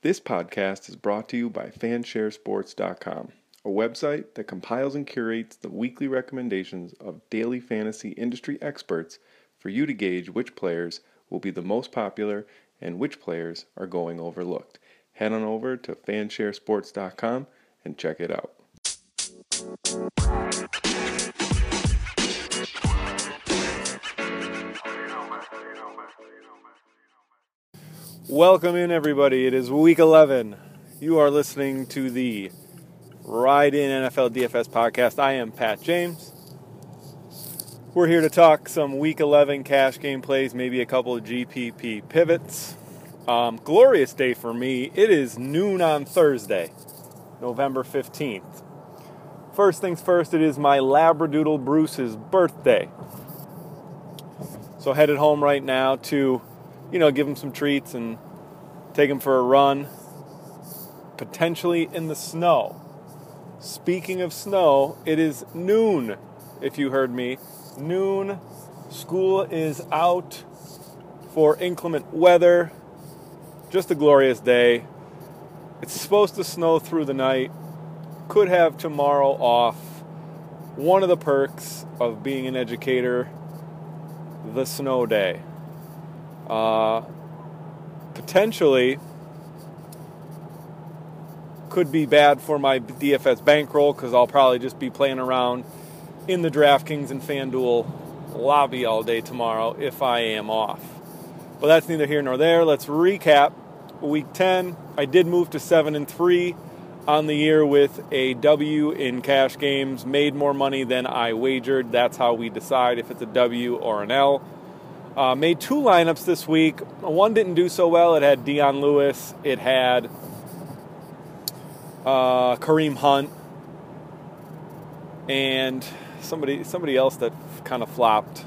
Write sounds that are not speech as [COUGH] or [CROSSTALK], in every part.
This podcast is brought to you by fansharesports.com, a website that compiles and curates the weekly recommendations of daily fantasy industry experts for you to gauge which players will be the most popular and which players are going overlooked. Head on over to fansharesports.com and check it out. Welcome in, everybody. It is week 11. You are listening to the Ride In NFL DFS podcast. I am Pat James. We're here to talk some week 11 cash game plays, maybe a couple of GPP pivots. Um, glorious day for me. It is noon on Thursday, November 15th. First things first, it is my Labradoodle Bruce's birthday. So headed home right now to you know, give him some treats and take him for a run, potentially in the snow. Speaking of snow, it is noon, if you heard me. Noon, school is out for inclement weather. Just a glorious day. It's supposed to snow through the night. Could have tomorrow off. One of the perks of being an educator, the snow day. Uh, potentially could be bad for my DFS bankroll because I'll probably just be playing around in the DraftKings and FanDuel lobby all day tomorrow if I am off. But that's neither here nor there. Let's recap week 10. I did move to 7 and 3 on the year with a W in cash games, made more money than I wagered. That's how we decide if it's a W or an L. Uh, made two lineups this week. One didn't do so well. It had Dion Lewis. It had uh, Kareem Hunt, and somebody somebody else that kind of flopped.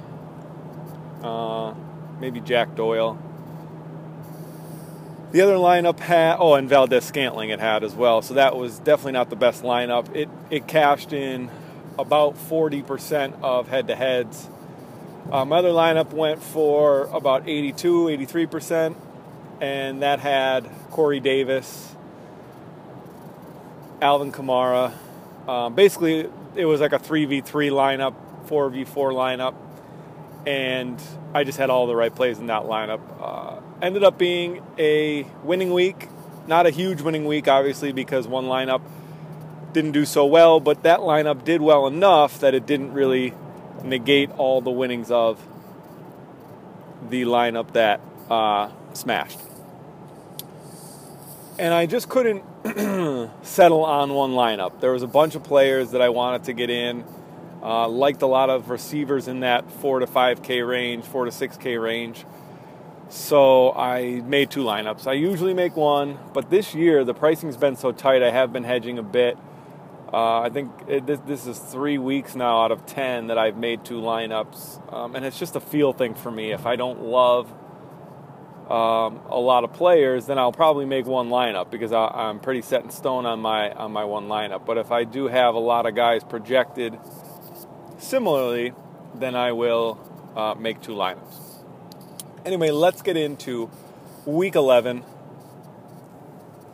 Uh, maybe Jack Doyle. The other lineup had oh, and Valdes Scantling it had as well. So that was definitely not the best lineup. It it cashed in about 40% of head-to-heads uh, my other lineup went for about 82, 83%, and that had Corey Davis, Alvin Kamara. Um, basically, it was like a 3v3 lineup, 4v4 lineup, and I just had all the right plays in that lineup. Uh, ended up being a winning week. Not a huge winning week, obviously, because one lineup didn't do so well, but that lineup did well enough that it didn't really negate all the winnings of the lineup that uh, smashed. And I just couldn't [CLEARS THROAT] settle on one lineup. There was a bunch of players that I wanted to get in. Uh, liked a lot of receivers in that four to five K range, four to six K range. So I made two lineups. I usually make one, but this year the pricing's been so tight. I have been hedging a bit. Uh, I think it, this, this, is three weeks now out of ten that I've made two lineups, um, and it's just a feel thing for me. If I don't love um, a lot of players, then I'll probably make one lineup because I, am pretty set in stone on my on my one lineup. But if I do have a lot of guys projected similarly, then I will uh, make two lineups. Anyway, let's get into week 11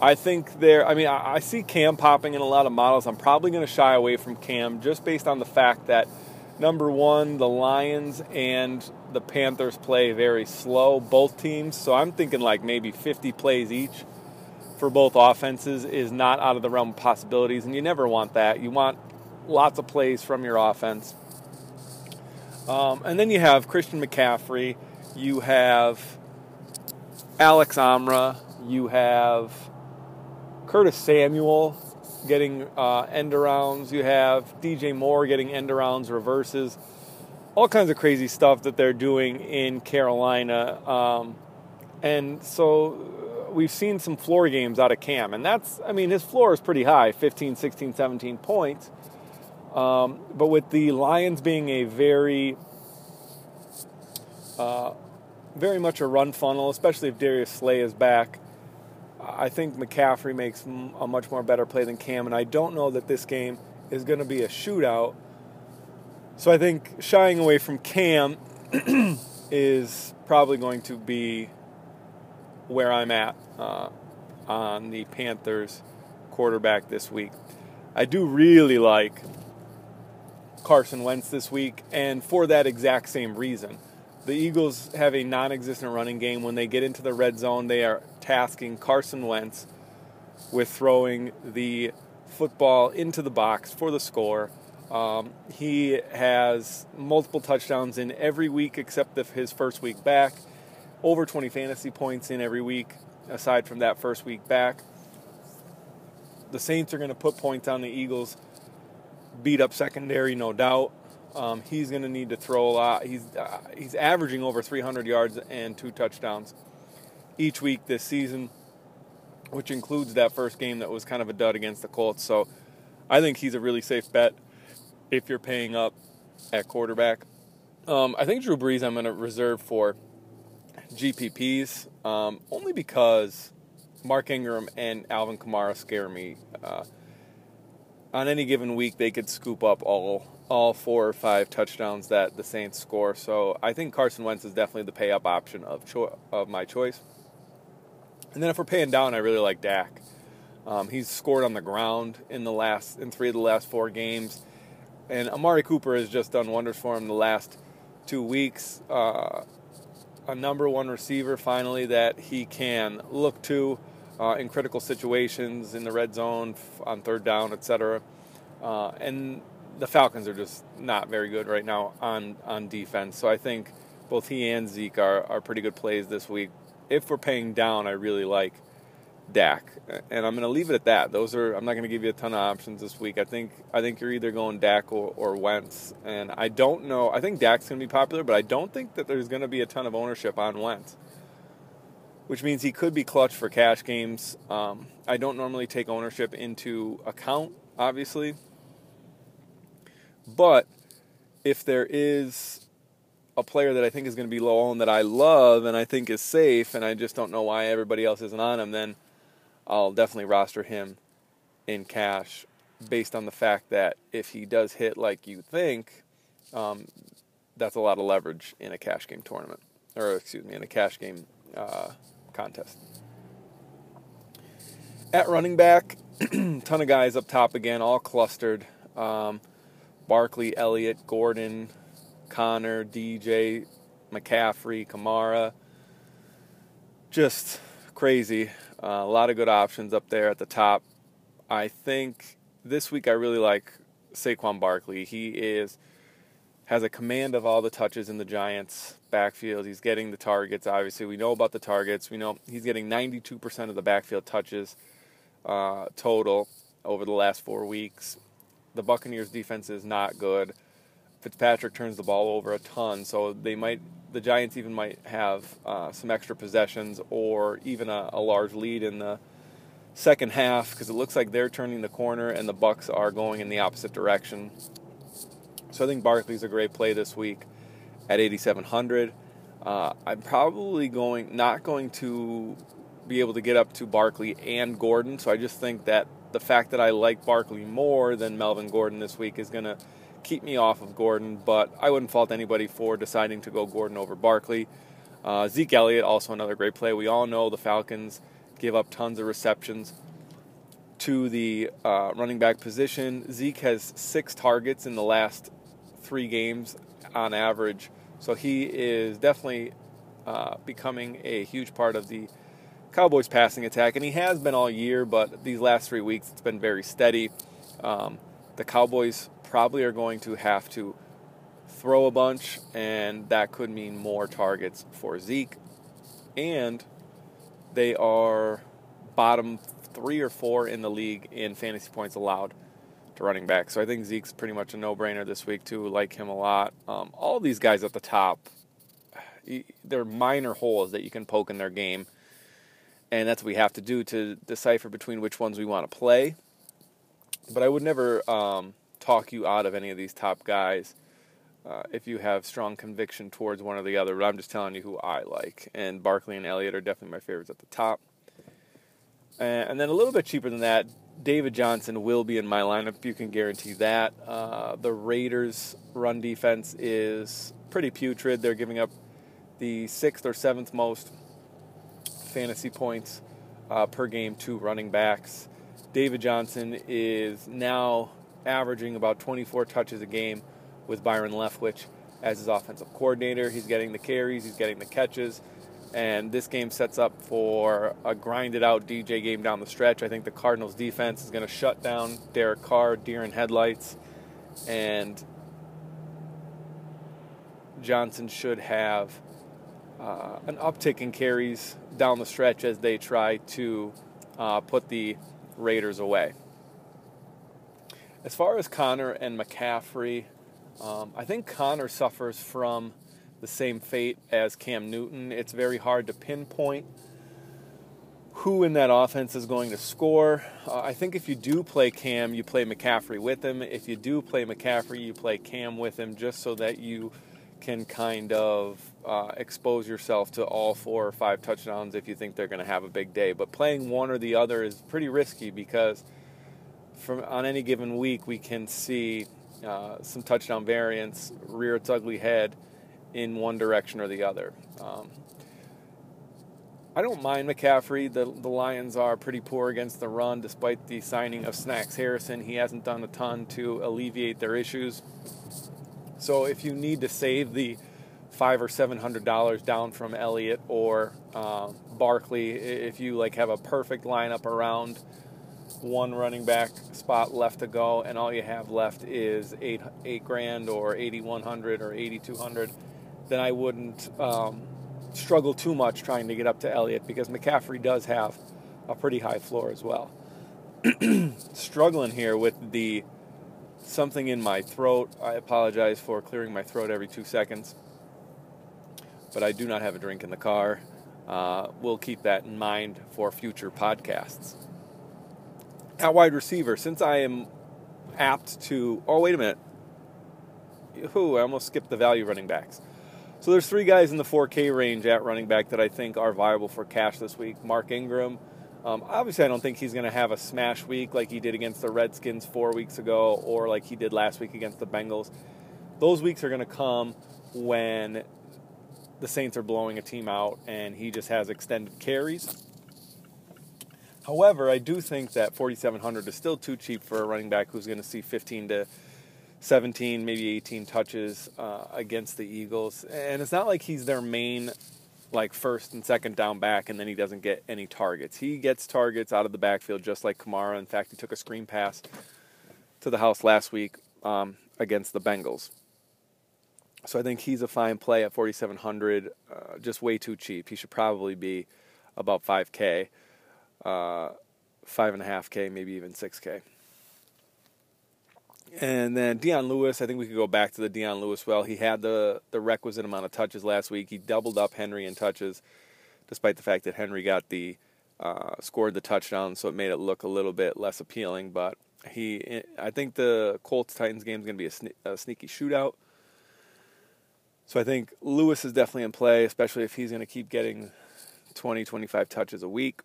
I think there, I mean, I, I see Cam popping in a lot of models. I'm probably going to shy away from Cam just based on the fact that, number one, the Lions and the Panthers play very slow, both teams. So I'm thinking like maybe 50 plays each for both offenses is not out of the realm of possibilities. And you never want that. You want lots of plays from your offense. Um, and then you have Christian McCaffrey, you have Alex Amra, you have Curtis Samuel getting uh, end arounds. You have DJ Moore getting end arounds, reverses, all kinds of crazy stuff that they're doing in Carolina. Um, and so we've seen some floor games out of Cam. And that's, I mean, his floor is pretty high 15, 16, 17 points. Um, but with the Lions being a very, uh, very much a run funnel, especially if Darius Slay is back. I think McCaffrey makes a much more better play than Cam, and I don't know that this game is going to be a shootout. So I think shying away from Cam [CLEARS THROAT] is probably going to be where I'm at. Uh, on the Panthers quarterback this week. I do really like Carson Wentz this week, and for that exact same reason. The Eagles have a non existent running game. When they get into the red zone, they are tasking Carson Wentz with throwing the football into the box for the score. Um, he has multiple touchdowns in every week except his first week back, over 20 fantasy points in every week aside from that first week back. The Saints are going to put points on the Eagles beat up secondary, no doubt. Um, he's going to need to throw a lot. He's uh, he's averaging over 300 yards and two touchdowns each week this season, which includes that first game that was kind of a dud against the Colts. So I think he's a really safe bet if you're paying up at quarterback. Um, I think Drew Brees I'm going to reserve for GPPs um, only because Mark Ingram and Alvin Kamara scare me. Uh, on any given week they could scoop up all all four or five touchdowns that the Saints score. So I think Carson Wentz is definitely the pay up option of cho- of my choice. And then if we're paying down, I really like Dak. Um, he's scored on the ground in the last in three of the last four games, and Amari Cooper has just done wonders for him the last two weeks. Uh, a number one receiver finally that he can look to uh, in critical situations in the red zone, on third down, etc. Uh, and the Falcons are just not very good right now on on defense. So I think both he and Zeke are, are pretty good plays this week. If we're paying down, I really like Dak, and I'm going to leave it at that. Those are I'm not going to give you a ton of options this week. I think I think you're either going Dak or, or Wentz, and I don't know. I think Dak's going to be popular, but I don't think that there's going to be a ton of ownership on Wentz which means he could be clutch for cash games. Um, I don't normally take ownership into account, obviously. But if there is a player that I think is going to be low owned that I love and I think is safe, and I just don't know why everybody else isn't on him, then I'll definitely roster him in cash based on the fact that if he does hit like you think, um, that's a lot of leverage in a cash game tournament, or excuse me, in a cash game uh, contest. At running back, [CLEARS THROAT] ton of guys up top again, all clustered. Um, Barkley, Elliott, Gordon, Connor, DJ, McCaffrey, Kamara. Just crazy. Uh, a lot of good options up there at the top. I think this week I really like Saquon Barkley. He is has a command of all the touches in the Giants backfield. He's getting the targets. Obviously, we know about the targets. We know he's getting 92% of the backfield touches uh, total over the last four weeks. The Buccaneers' defense is not good. Fitzpatrick turns the ball over a ton, so they might. The Giants even might have uh, some extra possessions or even a, a large lead in the second half because it looks like they're turning the corner and the Bucks are going in the opposite direction. So I think Barkley's a great play this week at 8,700. Uh, I'm probably going not going to be able to get up to Barkley and Gordon. So I just think that the fact that I like Barkley more than Melvin Gordon this week is going to keep me off of Gordon. But I wouldn't fault anybody for deciding to go Gordon over Barkley. Uh, Zeke Elliott, also another great play. We all know the Falcons give up tons of receptions to the uh, running back position. Zeke has six targets in the last three games on average. So he is definitely uh, becoming a huge part of the Cowboys' passing attack, and he has been all year. But these last three weeks, it's been very steady. Um, the Cowboys probably are going to have to throw a bunch, and that could mean more targets for Zeke. And they are bottom three or four in the league in fantasy points allowed to running back. So I think Zeke's pretty much a no-brainer this week too. Like him a lot. Um, all these guys at the top, [SIGHS] they're minor holes that you can poke in their game, and that's what we have to do to decipher between which ones we want to play. But I would never um, talk you out of any of these top guys. Uh, if you have strong conviction towards one or the other, but I'm just telling you who I like. And Barkley and Elliott are definitely my favorites at the top. And then a little bit cheaper than that, David Johnson will be in my lineup. You can guarantee that. Uh, the Raiders' run defense is pretty putrid. They're giving up the sixth or seventh most fantasy points uh, per game to running backs. David Johnson is now averaging about 24 touches a game with Byron Leftwich as his offensive coordinator. He's getting the carries, he's getting the catches, and this game sets up for a grinded out DJ game down the stretch. I think the Cardinals defense is going to shut down Derek Carr, deer in headlights, and Johnson should have uh, an uptick in carries down the stretch as they try to uh, put the Raiders away. As far as Connor and McCaffrey, um, I think Connor suffers from the same fate as Cam Newton. It's very hard to pinpoint who in that offense is going to score. Uh, I think if you do play Cam, you play McCaffrey with him. If you do play McCaffrey, you play Cam with him just so that you can kind of uh, expose yourself to all four or five touchdowns if you think they're going to have a big day. But playing one or the other is pretty risky because from on any given week we can see uh, some touchdown variance rear its ugly head in one direction or the other. Um, I don't mind McCaffrey. The, the Lions are pretty poor against the run, despite the signing of Snacks Harrison. He hasn't done a ton to alleviate their issues. So if you need to save the five or seven hundred dollars down from Elliott or uh, Barkley, if you like have a perfect lineup around one running back spot left to go, and all you have left is eight eight grand or eighty one hundred or eighty two hundred, then I wouldn't um, struggle too much trying to get up to Elliott because McCaffrey does have a pretty high floor as well. [CLEARS THROAT] Struggling here with the something in my throat. I apologize for clearing my throat every two seconds, but I do not have a drink in the car. Uh, we'll keep that in mind for future podcasts. At wide receiver, since I am apt to. Oh, wait a minute. Ooh, I almost skipped the value running backs. So there's three guys in the 4K range at running back that I think are viable for cash this week. Mark Ingram, um, obviously, I don't think he's going to have a smash week like he did against the Redskins four weeks ago or like he did last week against the Bengals. Those weeks are going to come when the Saints are blowing a team out and he just has extended carries. However, I do think that 4,700 is still too cheap for a running back who's going to see 15 to 17, maybe 18 touches uh, against the Eagles. And it's not like he's their main like first and second down back, and then he doesn't get any targets. He gets targets out of the backfield just like Kamara. In fact, he took a screen pass to the house last week um, against the Bengals. So I think he's a fine play at 4,700, uh, just way too cheap. He should probably be about 5K, uh, 5.5K, maybe even 6K. And then Dion Lewis, I think we could go back to the Dion Lewis well. He had the, the requisite amount of touches last week. He doubled up Henry in touches, despite the fact that Henry got the uh, scored the touchdown, so it made it look a little bit less appealing. But he, I think the Colts Titans game is going to be a, sne- a sneaky shootout. So I think Lewis is definitely in play, especially if he's going to keep getting 20, 25 touches a week.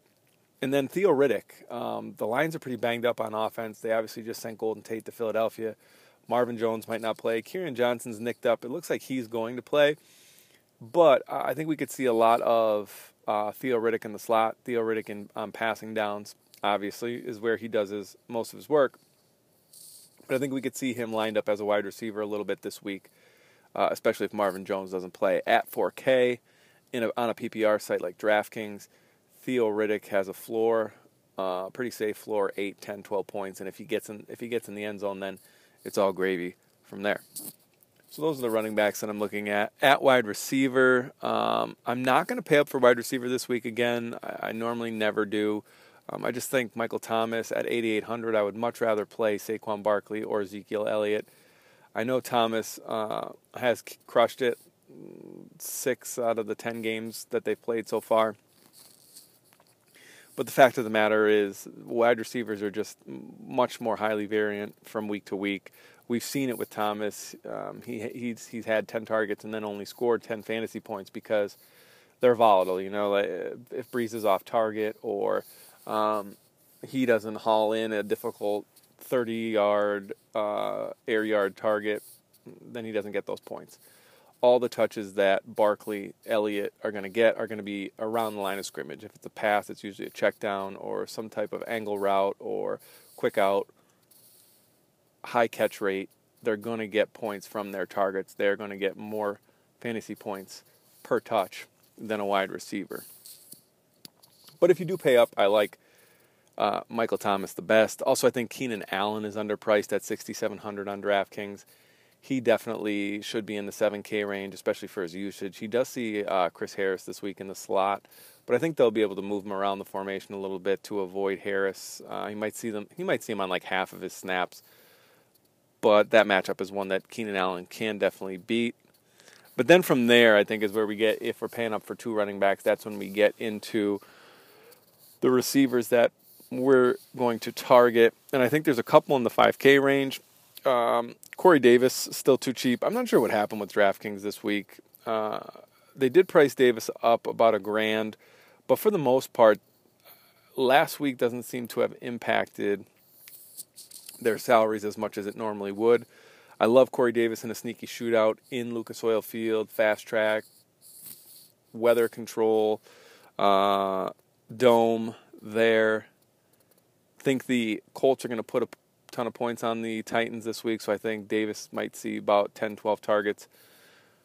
And then Theo Riddick. Um, the Lions are pretty banged up on offense. They obviously just sent Golden Tate to Philadelphia. Marvin Jones might not play. Kerryon Johnson's nicked up. It looks like he's going to play. But I think we could see a lot of uh, Theo Riddick in the slot. Theo Riddick in um, passing downs, obviously, is where he does his most of his work. But I think we could see him lined up as a wide receiver a little bit this week, uh, especially if Marvin Jones doesn't play at 4K in a, on a PPR site like DraftKings. Theo Riddick has a floor, uh, pretty safe floor, 8, 10, 12 points, and if he gets in if he gets in the end zone, then it's all gravy from there. So those are the running backs that I'm looking at. At wide receiver, um, I'm not going to pay up for wide receiver this week again. I, I normally never do. Um, I just think Michael Thomas at 8,800. I would much rather play Saquon Barkley or Ezekiel Elliott. I know Thomas uh, has crushed it six out of the ten games that they've played so far. But the fact of the matter is, wide receivers are just much more highly variant from week to week. We've seen it with Thomas. Um, he he's he's had ten targets and then only scored ten fantasy points because they're volatile. You know, like if Brees is off target or um, he doesn't haul in a difficult thirty yard uh, air yard target, then he doesn't get those points. All the touches that Barkley, Elliott are going to get are going to be around the line of scrimmage. If it's a pass, it's usually a check down or some type of angle route or quick out, high catch rate. They're going to get points from their targets. They're going to get more fantasy points per touch than a wide receiver. But if you do pay up, I like uh, Michael Thomas the best. Also, I think Keenan Allen is underpriced at 6,700 on DraftKings he definitely should be in the 7K range, especially for his usage. He does see uh, Chris Harris this week in the slot, but I think they'll be able to move him around the formation a little bit to avoid Harris. Uh, he might see them. He might see him on like half of his snaps, but that matchup is one that Keenan Allen can definitely beat. But then from there, I think is where we get if we're paying up for two running backs. That's when we get into the receivers that we're going to target, and I think there's a couple in the 5K range. Um, Corey Davis still too cheap. I'm not sure what happened with DraftKings this week. Uh, they did price Davis up about a grand, but for the most part, last week doesn't seem to have impacted their salaries as much as it normally would. I love Corey Davis in a sneaky shootout in Lucas Oil Field, fast track, weather control, uh, dome there. Think the Colts are going to put a ton of points on the Titans this week, so I think Davis might see about 10, 12 targets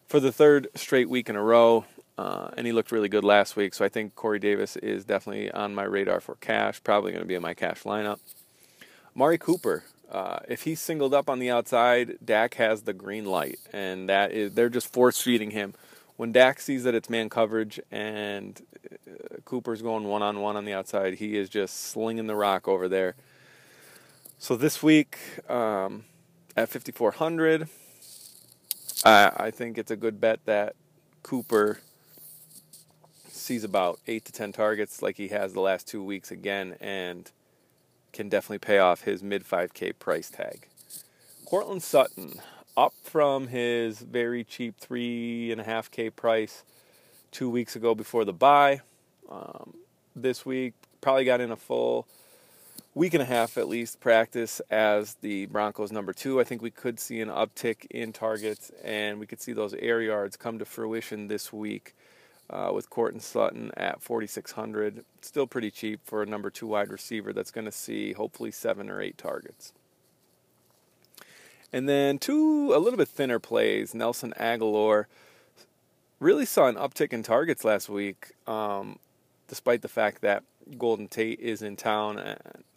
for the third straight week in a row. Uh, and he looked really good last week, so I think Corey Davis is definitely on my radar for cash. Probably going to be in my cash lineup. Amari Cooper, uh, if he's singled up on the outside, Dak has the green light, and that is they're just force feeding him. When Dak sees that it's man coverage and uh, Cooper's going one on one on the outside, he is just slinging the rock over there. So this week um, at 5,400, I, I think it's a good bet that Cooper sees about eight to 10 targets like he has the last two weeks again and can definitely pay off his mid 5K price tag. Courtland Sutton, up from his very cheap 3.5K price two weeks ago before the bye. Um, this week, probably got in a full week and a half at least practice as the Broncos number two. I think we could see an uptick in targets and we could see those air yards come to fruition this week uh, with Courtland Sutton at 4,600. Still pretty cheap for a number two wide receiver that's going to see hopefully seven or eight targets. And then two a little bit thinner plays. Nelson Agholor really saw an uptick in targets last week, um, despite the fact that Golden Tate is in town. Uh,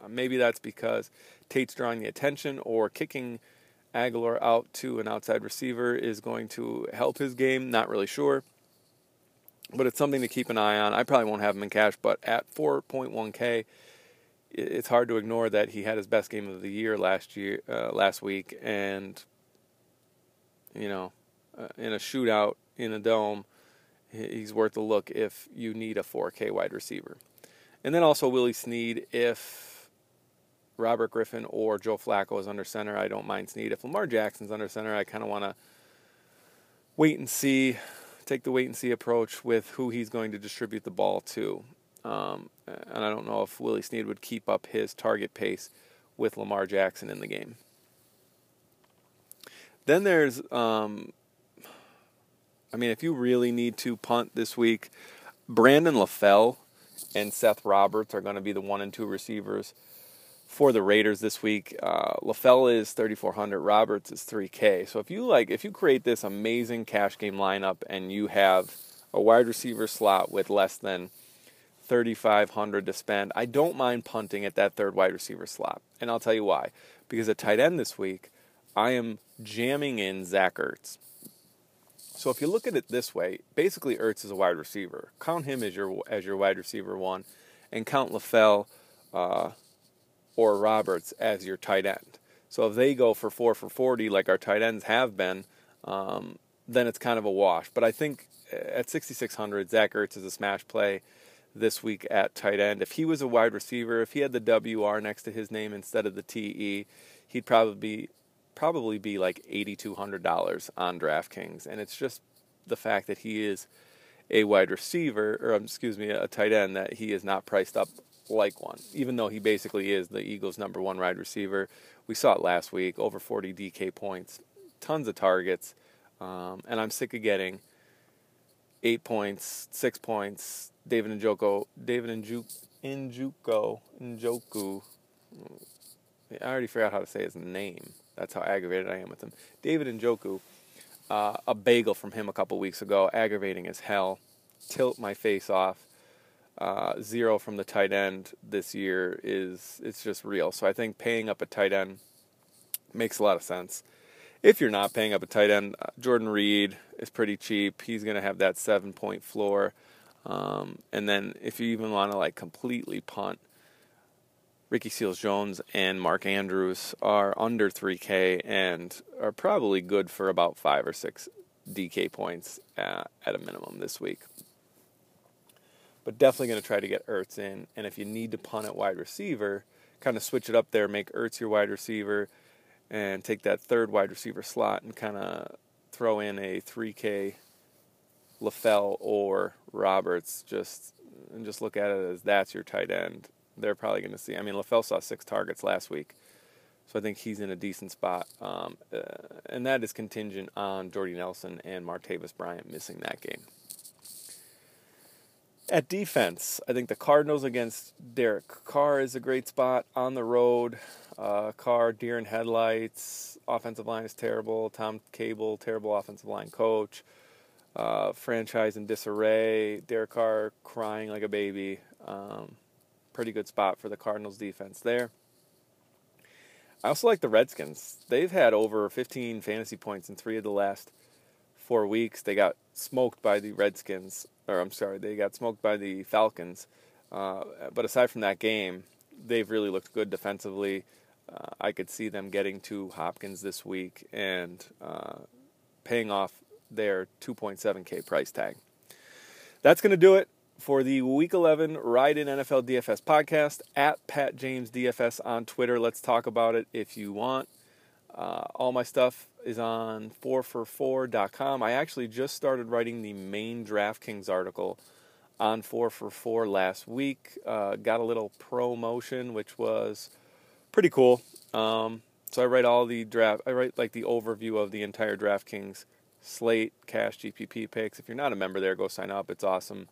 maybe that's because Tate's drawing the attention, or kicking Agholor out to an outside receiver is going to help his game. Not really sure, but it's something to keep an eye on. I probably won't have him in cash, but at 4.1k, it's hard to ignore that he had his best game of the year last year, uh, last week, and you know, uh, in a shootout in a dome, he's worth a look if you need a 4K wide receiver. And then also Willie Snead if Robert Griffin or Joe Flacco is under center. I don't mind Snead. If Lamar Jackson's under center, I kind of want to wait and see, take the wait and see approach with who he's going to distribute the ball to. Um, and I don't know if Willie Snead would keep up his target pace with Lamar Jackson in the game. Then there's, um, I mean, if you really need to punt this week, Brandon LaFell and Seth Roberts are going to be the one and two receivers for the Raiders this week. Uh, LaFell is 3,400. Roberts is 3K. So if you like, if you create this amazing cash game lineup and you have a wide receiver slot with less than 3,500 to spend, I don't mind punting at that third wide receiver slot. And I'll tell you why. Because at tight end this week, I am jamming in Zach Ertz. So if you look at it this way, basically Ertz is a wide receiver. Count him as your as your wide receiver one, and count LaFell uh, or Roberts as your tight end. So if they go for four for forty, like our tight ends have been, um, then it's kind of a wash. But I think at 6,600, Zach Ertz is a smash play this week at tight end. If he was a wide receiver, if he had the WR next to his name instead of the TE, he'd probably be probably be like $8,200 on DraftKings. And it's just the fact that he is a wide receiver, or um, excuse me, a tight end, that he is not priced up like one, even though he basically is the Eagles' number one wide receiver. We saw it last week, over 40 DK points, tons of targets. Um, and I'm sick of getting eight points, six points. David Njoku, David and Njoku, Njoku, Njoku. I already forgot how to say his name. That's how aggravated I am with him. David Njoku, uh, a bagel from him a couple weeks ago, aggravating as hell. Tilt my face off. Uh, zero from the tight end this year is it's just real. So I think paying up a tight end makes a lot of sense. If you're not paying up a tight end, uh, Jordan Reed is pretty cheap. He's going to have that seven point floor. Um, and then if you even want to like completely punt, Ricky Seals Jones and Mark Andrews are under 3K and are probably good for about five or six DK points uh, at a minimum this week. But definitely going to try to get Ertz in. And if you need to punt at wide receiver, kind of switch it up there, make Ertz your wide receiver, and take that third wide receiver slot and kind of throw in a 3K LaFell or Roberts. Just and just look at it as that's your tight end. They're probably going to see. I mean, LaFell saw six targets last week, so I think he's in a decent spot. Um, uh, and that is contingent on Jordy Nelson and Martavis Bryant missing that game. At defense, I think the Cardinals against Derek Carr is a great spot on the road. Uh, Carr, deer in headlights. Offensive line is terrible. Tom Cable, terrible offensive line coach. Uh, franchise in disarray. Derek Carr crying like a baby. Um, pretty good spot for the Cardinals defense there. I also like the Redskins. They've had over 15 fantasy points in three of the last four weeks. They got smoked by the Redskins, or I'm sorry, they got smoked by the Falcons. Uh, but aside from that game, they've really looked good defensively. Uh, I could see them getting to Hopkins this week and uh, paying off their 2.7K price tag. That's going to do it for the Week 11 Ride in NFL DFS podcast at Pat James DFS on Twitter. Let's talk about it if you want. Uh, all my stuff is on 4for4.com. I actually just started writing the main DraftKings article on 4for4 last week. Uh, got a little promotion, which was pretty cool. Um, so I write all the draft. I write like the overview of the entire DraftKings slate, cash, GPP picks. If you're not a member there, go sign up. It's awesome.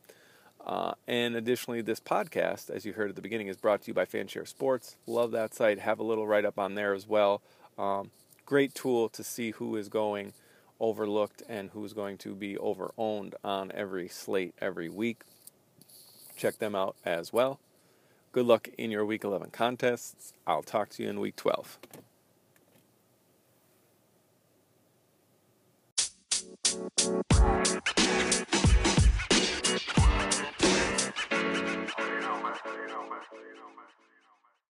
Uh, and additionally, this podcast, as you heard at the beginning, is brought to you by Fanshare Sports. Love that site. Have a little write up on there as well. Um, great tool to see who is going overlooked and who's going to be over owned on every slate every week. Check them out as well. Good luck in your Week 11 contests. I'll talk to you in Week 12.